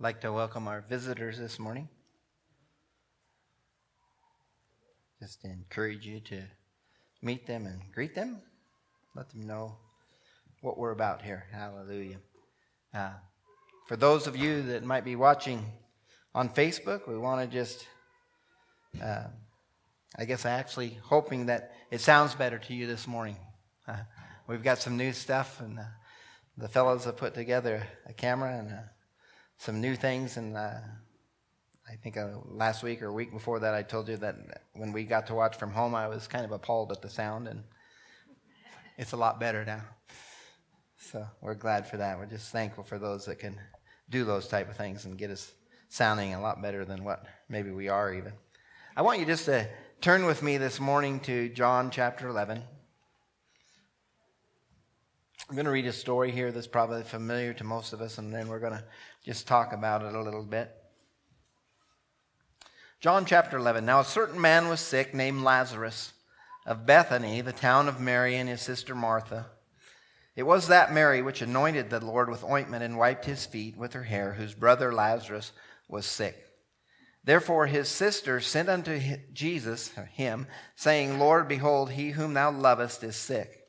I'd like to welcome our visitors this morning. Just encourage you to meet them and greet them. Let them know what we're about here. Hallelujah. Uh, for those of you that might be watching on Facebook, we want to just, uh, I guess, I actually hoping that it sounds better to you this morning. Uh, we've got some new stuff, and uh, the fellows have put together a camera and uh, some new things. And uh, I think last week or week before that, I told you that when we got to watch from home, I was kind of appalled at the sound, and it's a lot better now. So we're glad for that. We're just thankful for those that can do those type of things and get us sounding a lot better than what maybe we are even. I want you just to turn with me this morning to John chapter 11. I'm going to read a story here that's probably familiar to most of us, and then we're going to just talk about it a little bit. John chapter 11. Now, a certain man was sick named Lazarus of Bethany, the town of Mary and his sister Martha. It was that Mary which anointed the Lord with ointment and wiped his feet with her hair, whose brother Lazarus was sick. Therefore his sister sent unto Jesus, him, saying, Lord, behold, he whom thou lovest is sick.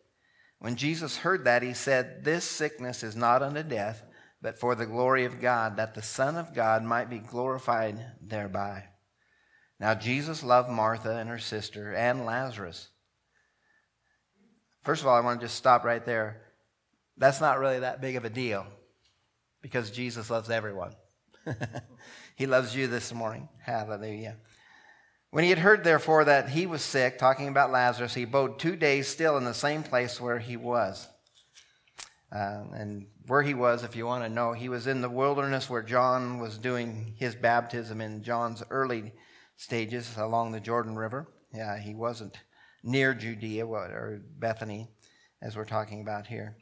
When Jesus heard that, he said, This sickness is not unto death, but for the glory of God, that the Son of God might be glorified thereby. Now Jesus loved Martha and her sister and Lazarus. First of all, I want to just stop right there. That's not really that big of a deal because Jesus loves everyone. he loves you this morning. Hallelujah. When he had heard, therefore, that he was sick, talking about Lazarus, he abode two days still in the same place where he was. Uh, and where he was, if you want to know, he was in the wilderness where John was doing his baptism in John's early stages along the Jordan River. Yeah, he wasn't near Judea or Bethany, as we're talking about here.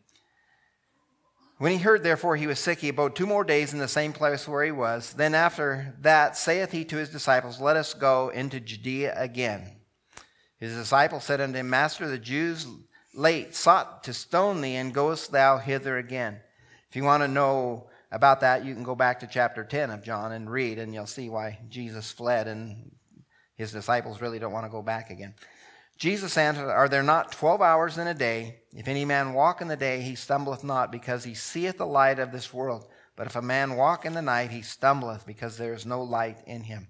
When he heard, therefore, he was sick, he abode two more days in the same place where he was. Then after that saith he to his disciples, Let us go into Judea again. His disciples said unto him, Master, the Jews late sought to stone thee, and goest thou hither again? If you want to know about that, you can go back to chapter 10 of John and read, and you'll see why Jesus fled, and his disciples really don't want to go back again. Jesus answered, Are there not twelve hours in a day? If any man walk in the day, he stumbleth not, because he seeth the light of this world. But if a man walk in the night, he stumbleth, because there is no light in him.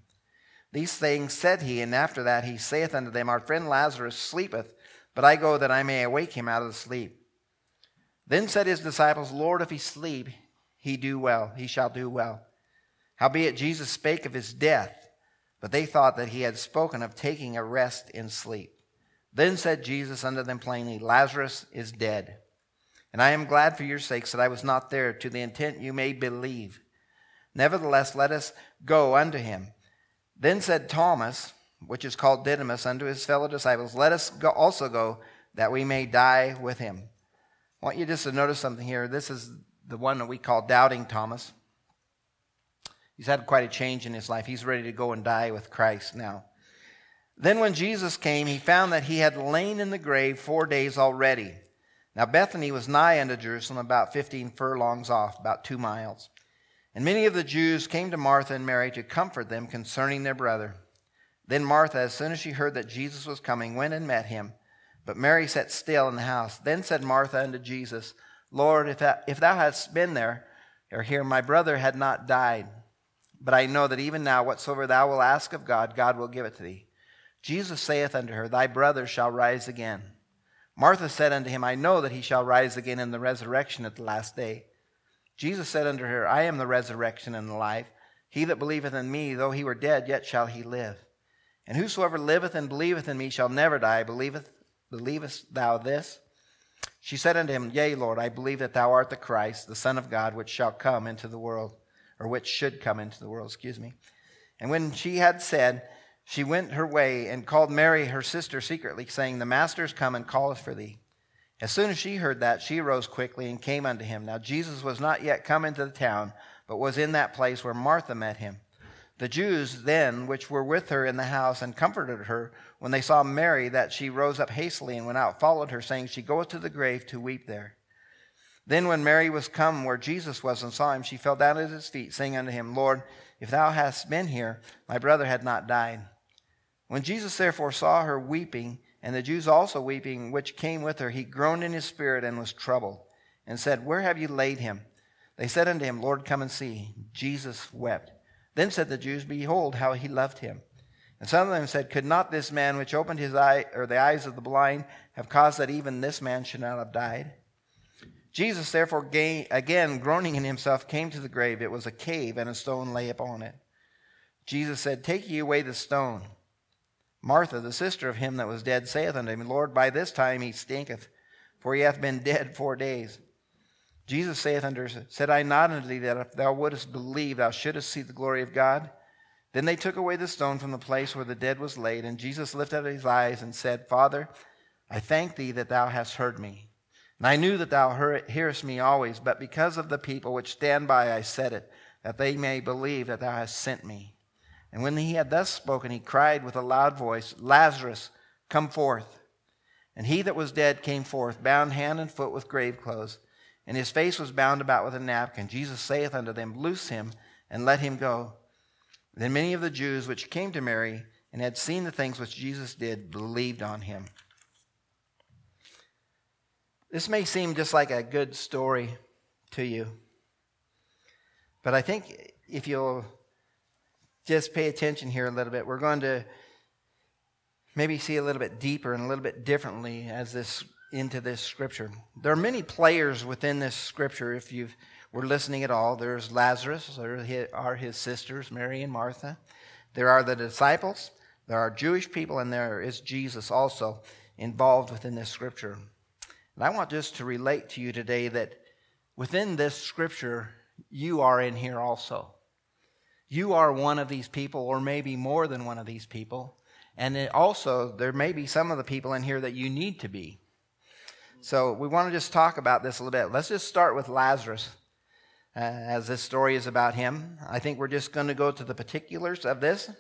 These things said he, and after that he saith unto them, Our friend Lazarus sleepeth, but I go that I may awake him out of the sleep. Then said his disciples, Lord, if he sleep, he do well, he shall do well. Howbeit Jesus spake of his death, but they thought that he had spoken of taking a rest in sleep. Then said Jesus unto them plainly, Lazarus is dead. And I am glad for your sakes that I was not there, to the intent you may believe. Nevertheless, let us go unto him. Then said Thomas, which is called Didymus, unto his fellow disciples, Let us go also go, that we may die with him. I want you just to notice something here. This is the one that we call Doubting Thomas. He's had quite a change in his life. He's ready to go and die with Christ now. Then, when Jesus came, he found that he had lain in the grave four days already. Now, Bethany was nigh unto Jerusalem, about fifteen furlongs off, about two miles. And many of the Jews came to Martha and Mary to comfort them concerning their brother. Then Martha, as soon as she heard that Jesus was coming, went and met him. But Mary sat still in the house. Then said Martha unto Jesus, Lord, if thou, if thou hadst been there, or here, my brother had not died. But I know that even now, whatsoever thou wilt ask of God, God will give it to thee. Jesus saith unto her, Thy brother shall rise again. Martha said unto him, I know that he shall rise again in the resurrection at the last day. Jesus said unto her, I am the resurrection and the life. He that believeth in me, though he were dead, yet shall he live. And whosoever liveth and believeth in me shall never die. Believeth, believest thou this? She said unto him, Yea, Lord, I believe that thou art the Christ, the Son of God, which shall come into the world, or which should come into the world, excuse me. And when she had said, she went her way and called Mary, her sister, secretly, saying, The Master is come and calleth for thee. As soon as she heard that, she arose quickly and came unto him. Now Jesus was not yet come into the town, but was in that place where Martha met him. The Jews then, which were with her in the house, and comforted her, when they saw Mary, that she rose up hastily and went out, followed her, saying, She goeth to the grave to weep there. Then, when Mary was come where Jesus was and saw him, she fell down at his feet, saying unto him, Lord, if thou hadst been here, my brother had not died. When Jesus therefore saw her weeping, and the Jews also weeping, which came with her, he groaned in his spirit and was troubled, and said, Where have you laid him? They said unto him, Lord, come and see. Jesus wept. Then said the Jews, Behold, how he loved him. And some of them said, Could not this man which opened his eye or the eyes of the blind have caused that even this man should not have died? Jesus, therefore, again groaning in himself, came to the grave. It was a cave, and a stone lay upon it. Jesus said, Take ye away the stone. Martha, the sister of him that was dead, saith unto him, Lord, by this time he stinketh, for he hath been dead four days. Jesus saith unto her, Said I not unto thee that if thou wouldest believe, thou shouldest see the glory of God? Then they took away the stone from the place where the dead was laid, and Jesus lifted up his eyes and said, Father, I thank thee that thou hast heard me. And I knew that thou hearest me always, but because of the people which stand by, I said it, that they may believe that thou hast sent me. And when he had thus spoken, he cried with a loud voice, Lazarus, come forth. And he that was dead came forth, bound hand and foot with grave clothes, and his face was bound about with a napkin. Jesus saith unto them, Loose him, and let him go. Then many of the Jews which came to Mary and had seen the things which Jesus did believed on him. This may seem just like a good story to you, but I think if you'll just pay attention here a little bit, we're going to maybe see a little bit deeper and a little bit differently as this into this scripture. There are many players within this scripture. If you were listening at all, there's Lazarus, there are his sisters, Mary and Martha. There are the disciples, there are Jewish people, and there is Jesus also involved within this scripture. And I want just to relate to you today that within this scripture, you are in here also. You are one of these people, or maybe more than one of these people. And also, there may be some of the people in here that you need to be. So, we want to just talk about this a little bit. Let's just start with Lazarus, uh, as this story is about him. I think we're just going to go to the particulars of this.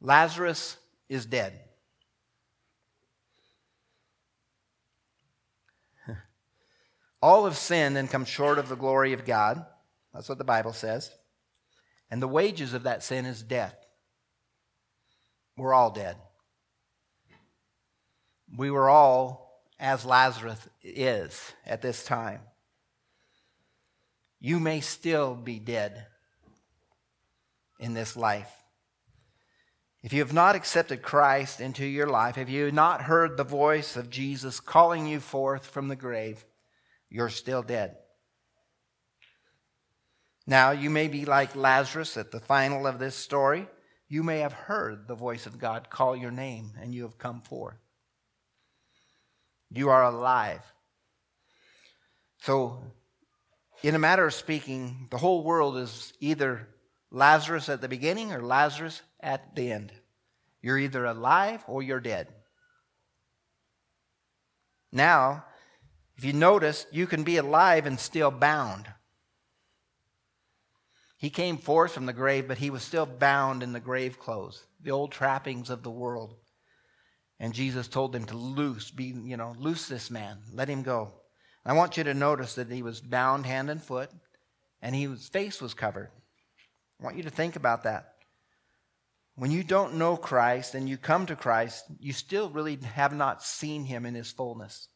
Lazarus is dead. All have sinned and come short of the glory of God. That's what the Bible says. And the wages of that sin is death. We're all dead. We were all as Lazarus is at this time. You may still be dead in this life. If you have not accepted Christ into your life, if you have not heard the voice of Jesus calling you forth from the grave, you're still dead. Now, you may be like Lazarus at the final of this story. You may have heard the voice of God call your name and you have come forth. You are alive. So, in a matter of speaking, the whole world is either Lazarus at the beginning or Lazarus at the end. You're either alive or you're dead. Now, if you notice, you can be alive and still bound. He came forth from the grave, but he was still bound in the grave clothes, the old trappings of the world. And Jesus told them to loose, be, you know, loose this man, let him go. I want you to notice that he was bound hand and foot, and his face was covered. I want you to think about that. When you don't know Christ and you come to Christ, you still really have not seen him in his fullness.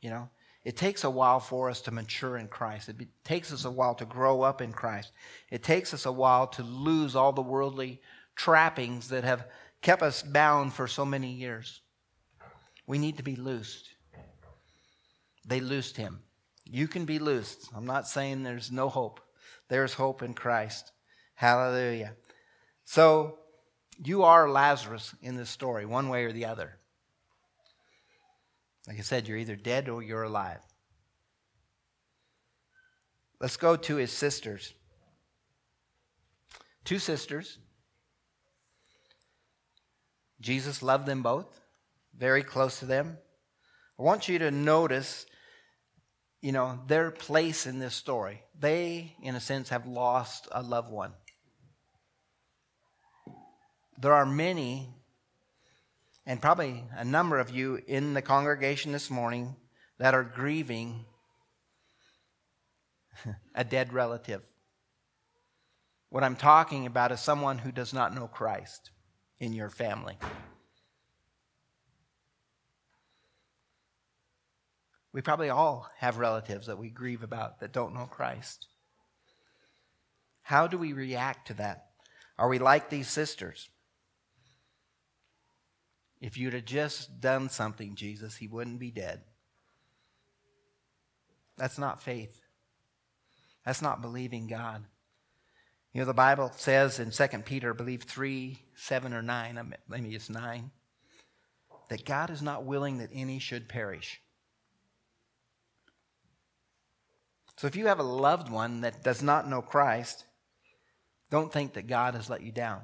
You know, it takes a while for us to mature in Christ. It takes us a while to grow up in Christ. It takes us a while to lose all the worldly trappings that have kept us bound for so many years. We need to be loosed. They loosed him. You can be loosed. I'm not saying there's no hope. There's hope in Christ. Hallelujah. So, you are Lazarus in this story, one way or the other. Like I said, you're either dead or you're alive. Let's go to his sisters. Two sisters. Jesus loved them both, very close to them. I want you to notice, you know, their place in this story. They, in a sense, have lost a loved one. There are many and probably a number of you in the congregation this morning that are grieving a dead relative. What I'm talking about is someone who does not know Christ in your family. We probably all have relatives that we grieve about that don't know Christ. How do we react to that? Are we like these sisters? If you'd have just done something, Jesus, he wouldn't be dead. That's not faith. That's not believing God. You know, the Bible says in 2 Peter, I believe 3, 7, or 9, maybe it's 9, that God is not willing that any should perish. So if you have a loved one that does not know Christ, don't think that God has let you down.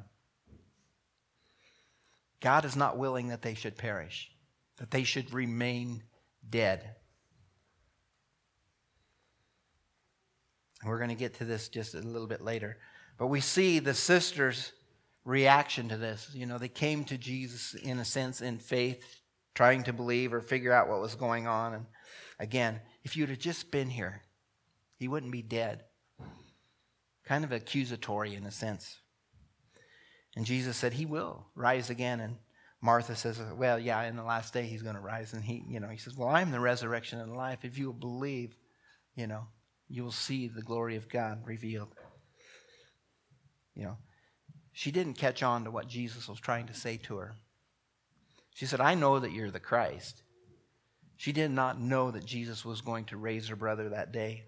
God is not willing that they should perish, that they should remain dead. We're going to get to this just a little bit later. But we see the sisters' reaction to this. You know, they came to Jesus, in a sense, in faith, trying to believe or figure out what was going on. And again, if you'd have just been here, he wouldn't be dead. Kind of accusatory in a sense. And Jesus said, He will rise again. And Martha says, Well, yeah, in the last day he's going to rise. And he, you know, he says, Well, I'm the resurrection and life. If you will believe, you know, you will see the glory of God revealed. You know, she didn't catch on to what Jesus was trying to say to her. She said, I know that you're the Christ. She did not know that Jesus was going to raise her brother that day.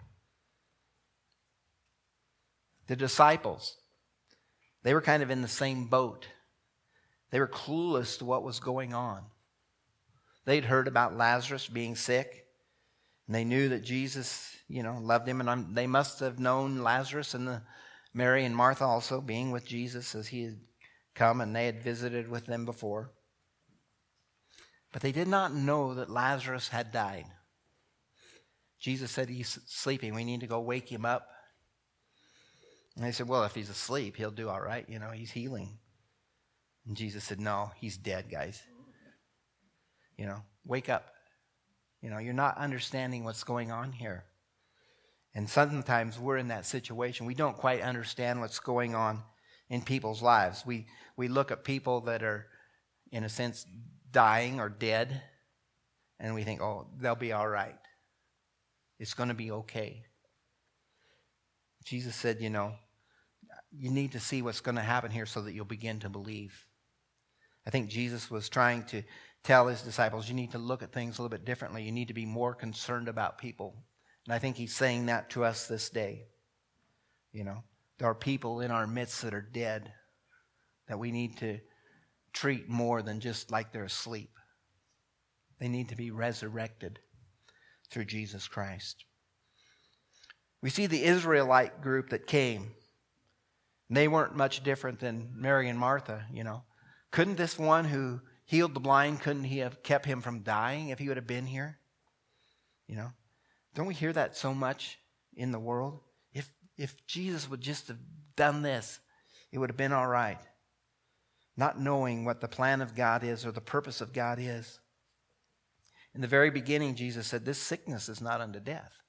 The disciples, they were kind of in the same boat. They were clueless to what was going on. They'd heard about Lazarus being sick, and they knew that Jesus, you know, loved him, and they must have known Lazarus and the Mary and Martha also being with Jesus as he had come and they had visited with them before. But they did not know that Lazarus had died. Jesus said he's sleeping. We need to go wake him up. And they said, Well, if he's asleep, he'll do all right. You know, he's healing. And Jesus said, No, he's dead, guys. You know, wake up. You know, you're not understanding what's going on here. And sometimes we're in that situation. We don't quite understand what's going on in people's lives. We, we look at people that are, in a sense, dying or dead, and we think, oh, they'll be all right. It's going to be okay. Jesus said, you know, you need to see what's going to happen here so that you'll begin to believe. I think Jesus was trying to tell his disciples, you need to look at things a little bit differently. You need to be more concerned about people. And I think he's saying that to us this day. You know, there are people in our midst that are dead that we need to treat more than just like they're asleep. They need to be resurrected through Jesus Christ. We see the Israelite group that came. They weren't much different than Mary and Martha, you know. Couldn't this one who healed the blind, couldn't he have kept him from dying if he would have been here? You know. Don't we hear that so much in the world? If if Jesus would just have done this, it would have been all right. Not knowing what the plan of God is or the purpose of God is. In the very beginning, Jesus said, This sickness is not unto death.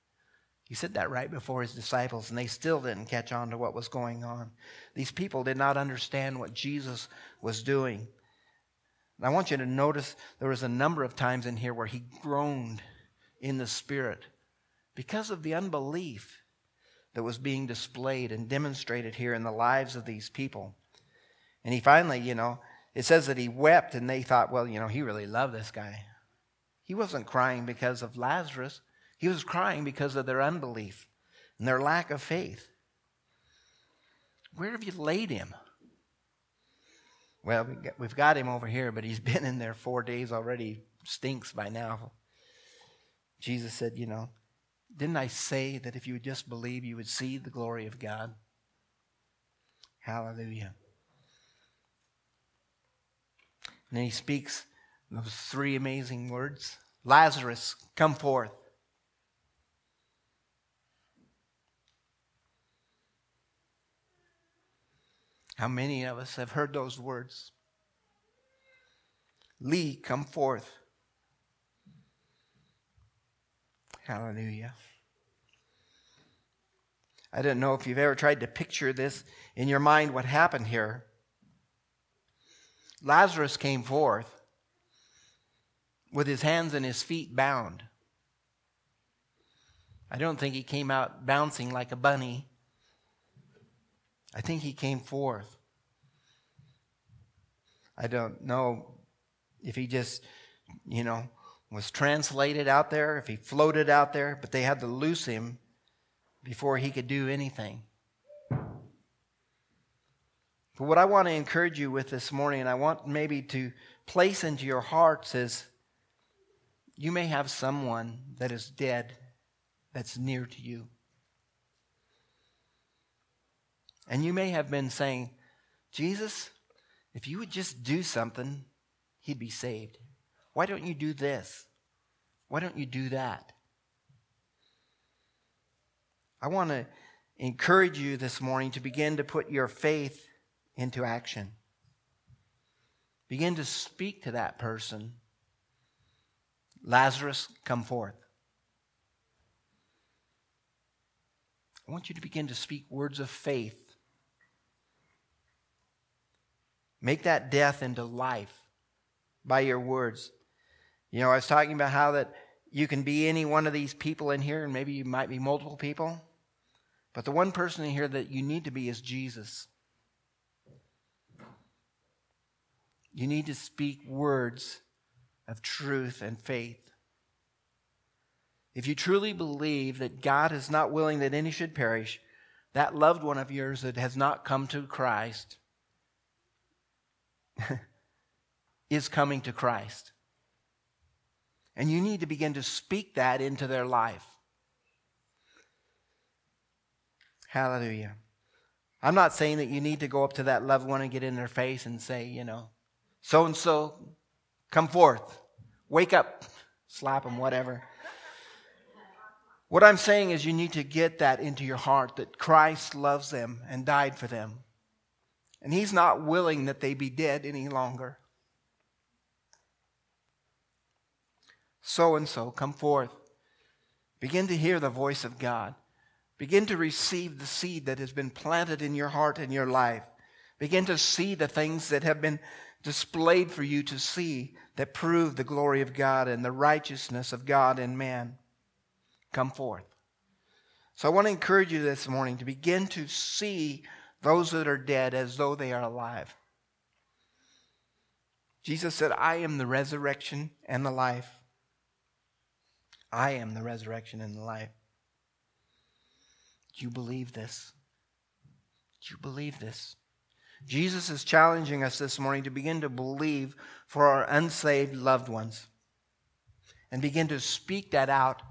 He said that right before his disciples, and they still didn't catch on to what was going on. These people did not understand what Jesus was doing. And I want you to notice there was a number of times in here where he groaned in the Spirit because of the unbelief that was being displayed and demonstrated here in the lives of these people. And he finally, you know, it says that he wept, and they thought, well, you know, he really loved this guy. He wasn't crying because of Lazarus. He was crying because of their unbelief and their lack of faith. Where have you laid him? Well, we've got him over here, but he's been in there four days already. Stinks by now. Jesus said, You know, didn't I say that if you would just believe, you would see the glory of God? Hallelujah. And then he speaks those three amazing words Lazarus, come forth. How many of us have heard those words? Lee, come forth. Hallelujah. I don't know if you've ever tried to picture this in your mind what happened here. Lazarus came forth with his hands and his feet bound. I don't think he came out bouncing like a bunny. I think he came forth. I don't know if he just, you know, was translated out there, if he floated out there, but they had to loose him before he could do anything. But what I want to encourage you with this morning, and I want maybe to place into your hearts is you may have someone that is dead that's near to you. And you may have been saying, Jesus, if you would just do something, he'd be saved. Why don't you do this? Why don't you do that? I want to encourage you this morning to begin to put your faith into action. Begin to speak to that person. Lazarus, come forth. I want you to begin to speak words of faith. Make that death into life by your words. You know, I was talking about how that you can be any one of these people in here, and maybe you might be multiple people. But the one person in here that you need to be is Jesus. You need to speak words of truth and faith. If you truly believe that God is not willing that any should perish, that loved one of yours that has not come to Christ is coming to Christ. And you need to begin to speak that into their life. Hallelujah. I'm not saying that you need to go up to that loved one and get in their face and say, you know, so and so, come forth, wake up, slap them, whatever. What I'm saying is, you need to get that into your heart that Christ loves them and died for them. And He's not willing that they be dead any longer. So and so, come forth. Begin to hear the voice of God. Begin to receive the seed that has been planted in your heart and your life. Begin to see the things that have been displayed for you to see that prove the glory of God and the righteousness of God in man. Come forth. So I want to encourage you this morning to begin to see those that are dead as though they are alive. Jesus said, I am the resurrection and the life. I am the resurrection and the life. Do you believe this? Do you believe this? Jesus is challenging us this morning to begin to believe for our unsaved loved ones and begin to speak that out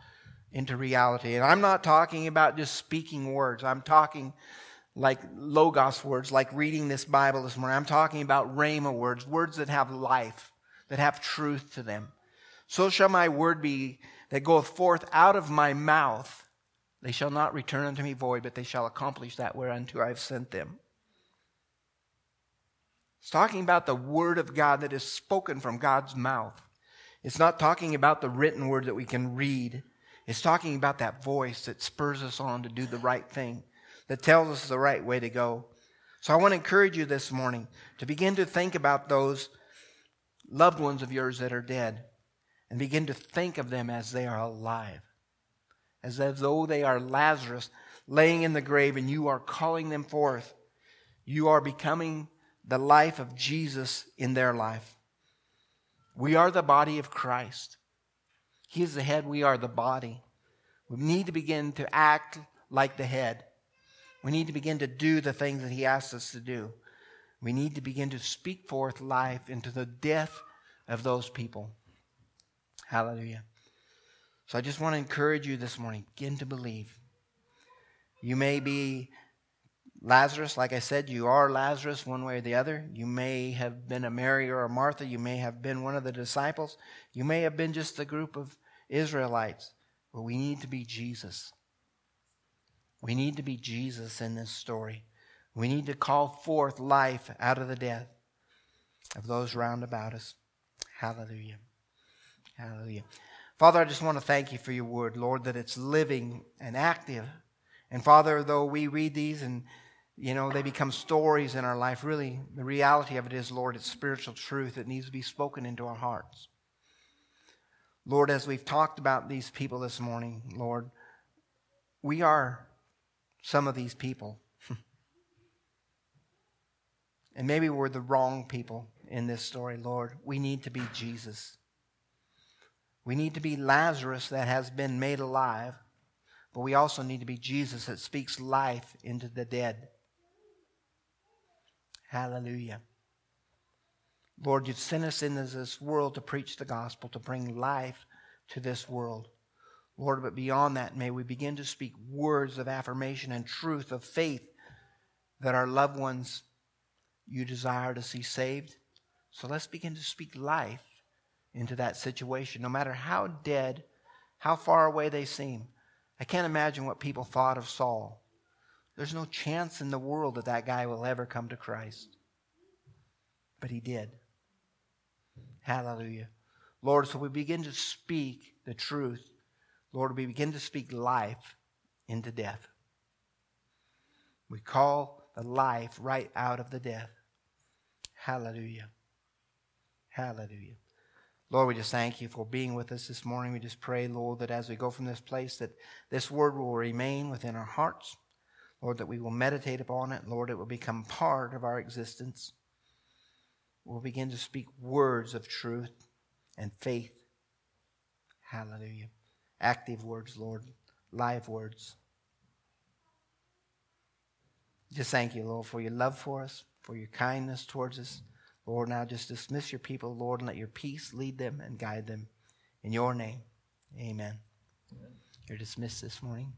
into reality. And I'm not talking about just speaking words, I'm talking like Logos words, like reading this Bible this morning. I'm talking about Rhema words, words that have life, that have truth to them. So shall my word be that goeth forth out of my mouth. They shall not return unto me void, but they shall accomplish that whereunto I have sent them. It's talking about the word of God that is spoken from God's mouth. It's not talking about the written word that we can read. It's talking about that voice that spurs us on to do the right thing, that tells us the right way to go. So I want to encourage you this morning to begin to think about those loved ones of yours that are dead and begin to think of them as they are alive as though they are Lazarus laying in the grave and you are calling them forth. You are becoming the life of Jesus in their life. We are the body of Christ. He is the head, we are the body. We need to begin to act like the head. We need to begin to do the things that He asks us to do. We need to begin to speak forth life into the death of those people. Hallelujah. So I just want to encourage you this morning begin to believe. You may be Lazarus, like I said, you are Lazarus one way or the other. You may have been a Mary or a Martha. You may have been one of the disciples. You may have been just a group of Israelites. But we need to be Jesus. We need to be Jesus in this story. We need to call forth life out of the death of those round about us. Hallelujah. Hallelujah. Father, I just want to thank you for your word, Lord, that it's living and active And Father, though we read these and you know, they become stories in our life. Really, the reality of it is, Lord, it's spiritual truth that needs to be spoken into our hearts. Lord, as we've talked about these people this morning, Lord, we are some of these people. and maybe we're the wrong people in this story, Lord. We need to be Jesus. We need to be Lazarus that has been made alive, but we also need to be Jesus that speaks life into the dead. Hallelujah. Lord, you've sent us into this world to preach the gospel, to bring life to this world. Lord, but beyond that, may we begin to speak words of affirmation and truth of faith that our loved ones you desire to see saved. So let's begin to speak life into that situation, no matter how dead, how far away they seem. I can't imagine what people thought of Saul. There's no chance in the world that that guy will ever come to Christ. But he did. Hallelujah. Lord, so we begin to speak the truth. Lord, we begin to speak life into death. We call the life right out of the death. Hallelujah. Hallelujah. Lord, we just thank you for being with us this morning. We just pray, Lord, that as we go from this place, that this word will remain within our hearts. Lord, that we will meditate upon it. Lord, it will become part of our existence. We'll begin to speak words of truth and faith. Hallelujah. Active words, Lord, live words. Just thank you, Lord, for your love for us, for your kindness towards us. Lord, now just dismiss your people, Lord, and let your peace lead them and guide them. In your name, amen. amen. You're dismissed this morning.